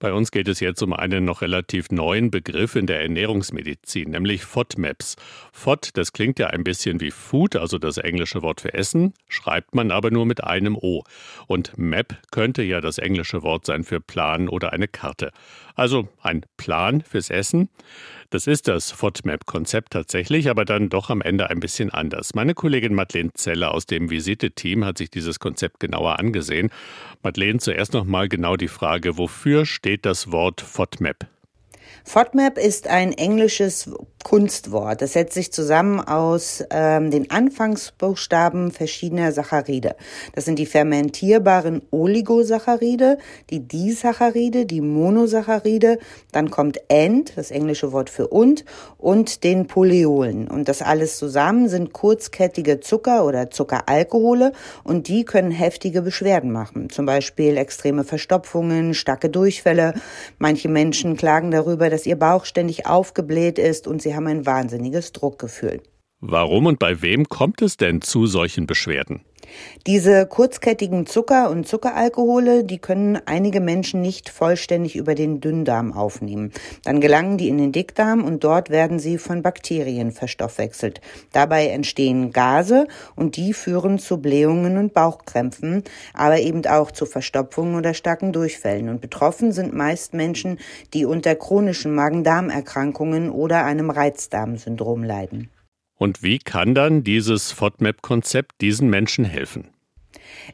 Bei uns geht es jetzt um einen noch relativ neuen Begriff in der Ernährungsmedizin, nämlich FODMAPs. FOD, das klingt ja ein bisschen wie Food, also das englische Wort für Essen, schreibt man aber nur mit einem O. Und MAP könnte ja das englische Wort sein für Plan oder eine Karte. Also ein Plan fürs Essen. Das ist das FODMAP-Konzept tatsächlich, aber dann doch am Ende ein bisschen anders. Meine Kollegin Madeleine Zeller aus dem Visite-Team hat sich dieses Konzept genauer angesehen. Madeleine, zuerst noch mal genau die Frage, wofür steht das Wort FODMAP? FODMAP ist ein englisches Kunstwort. Es setzt sich zusammen aus ähm, den Anfangsbuchstaben verschiedener Saccharide. Das sind die fermentierbaren Oligosaccharide, die Disaccharide, die Monosaccharide, dann kommt END, das englische Wort für und, und den Poleolen. Und das alles zusammen sind kurzkettige Zucker oder Zuckeralkohole und die können heftige Beschwerden machen. Zum Beispiel extreme Verstopfungen, starke Durchfälle. Manche Menschen klagen darüber, dass ihr Bauch ständig aufgebläht ist und sie haben ein wahnsinniges Druckgefühl. Warum und bei wem kommt es denn zu solchen Beschwerden? Diese kurzkettigen Zucker und Zuckeralkohole, die können einige Menschen nicht vollständig über den Dünndarm aufnehmen. Dann gelangen die in den Dickdarm und dort werden sie von Bakterien verstoffwechselt. Dabei entstehen Gase und die führen zu Blähungen und Bauchkrämpfen, aber eben auch zu Verstopfungen oder starken Durchfällen. Und betroffen sind meist Menschen, die unter chronischen Magen-Darm-Erkrankungen oder einem Reizdarmsyndrom leiden. Und wie kann dann dieses FODMAP-Konzept diesen Menschen helfen?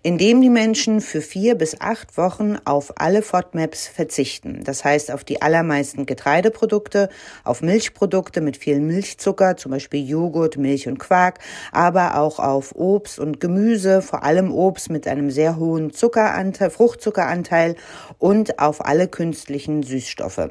indem die Menschen für vier bis acht Wochen auf alle FODMAPs verzichten. Das heißt auf die allermeisten Getreideprodukte, auf Milchprodukte mit viel Milchzucker, zum Beispiel Joghurt, Milch und Quark, aber auch auf Obst und Gemüse, vor allem Obst mit einem sehr hohen Zuckeranteil, Fruchtzuckeranteil und auf alle künstlichen Süßstoffe.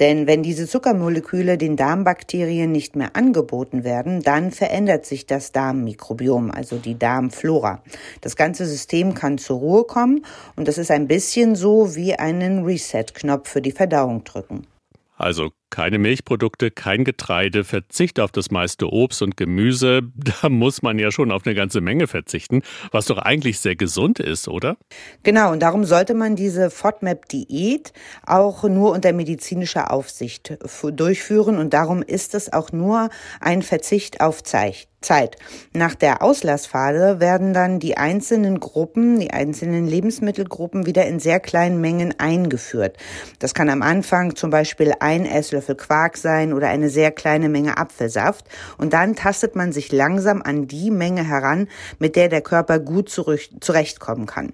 Denn wenn diese Zuckermoleküle den Darmbakterien nicht mehr angeboten werden, dann verändert sich das Darmmikrobiom, also die Darmflora. Das ganze System kann zur Ruhe kommen und das ist ein bisschen so wie einen Reset-Knopf für die Verdauung drücken. Also keine Milchprodukte, kein Getreide, Verzicht auf das meiste Obst und Gemüse. Da muss man ja schon auf eine ganze Menge verzichten, was doch eigentlich sehr gesund ist, oder? Genau, und darum sollte man diese FODMAP-Diät auch nur unter medizinischer Aufsicht durchführen. Und darum ist es auch nur ein Verzicht auf Zeit. Zeit. Nach der Auslassphase werden dann die einzelnen Gruppen, die einzelnen Lebensmittelgruppen wieder in sehr kleinen Mengen eingeführt. Das kann am Anfang zum Beispiel ein Esslöffel Quark sein oder eine sehr kleine Menge Apfelsaft. Und dann tastet man sich langsam an die Menge heran, mit der der Körper gut zurechtkommen kann.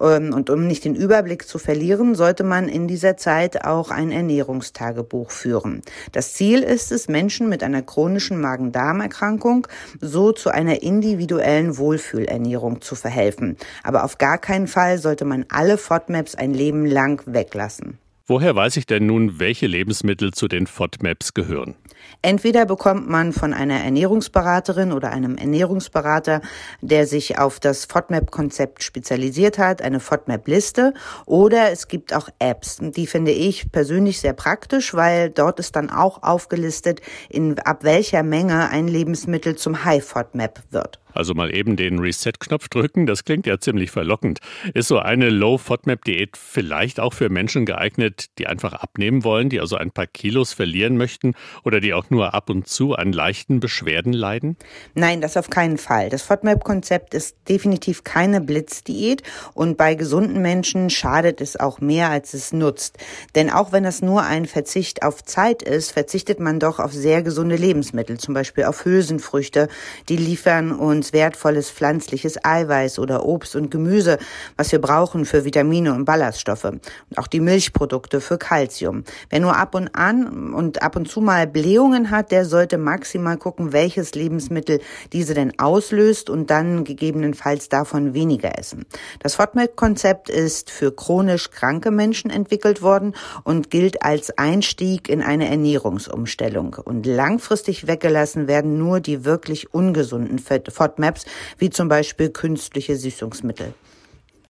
Ähm, und um nicht den Überblick zu verlieren, sollte man in dieser Zeit auch ein Ernährungstagebuch führen. Das Ziel ist es, Menschen mit einer chronischen Magen-Darm-Erkrankung so zu einer individuellen Wohlfühlernährung zu verhelfen. Aber auf gar keinen Fall sollte man alle FODMAPs ein Leben lang weglassen. Woher weiß ich denn nun, welche Lebensmittel zu den FODMAPs gehören? Entweder bekommt man von einer Ernährungsberaterin oder einem Ernährungsberater, der sich auf das FODMAP-Konzept spezialisiert hat, eine FODMAP-Liste, oder es gibt auch Apps. Die finde ich persönlich sehr praktisch, weil dort ist dann auch aufgelistet, in ab welcher Menge ein Lebensmittel zum High FODMAP wird. Also mal eben den Reset-Knopf drücken, das klingt ja ziemlich verlockend. Ist so eine Low-FODMAP-Diät vielleicht auch für Menschen geeignet, die einfach abnehmen wollen, die also ein paar Kilos verlieren möchten oder die auch nur ab und zu an leichten Beschwerden leiden? Nein, das auf keinen Fall. Das FODMAP-Konzept ist definitiv keine Blitzdiät und bei gesunden Menschen schadet es auch mehr, als es nutzt. Denn auch wenn das nur ein Verzicht auf Zeit ist, verzichtet man doch auf sehr gesunde Lebensmittel, zum Beispiel auf Hülsenfrüchte, die liefern uns uns wertvolles pflanzliches Eiweiß oder Obst und Gemüse, was wir brauchen für Vitamine und Ballaststoffe. Und auch die Milchprodukte für Kalzium. Wer nur ab und an und ab und zu mal Blähungen hat, der sollte maximal gucken, welches Lebensmittel diese denn auslöst und dann gegebenenfalls davon weniger essen. Das FODMAP-Konzept ist für chronisch kranke Menschen entwickelt worden und gilt als Einstieg in eine Ernährungsumstellung. Und langfristig weggelassen werden nur die wirklich ungesunden FODMAP Maps, wie zum Beispiel künstliche Süßungsmittel.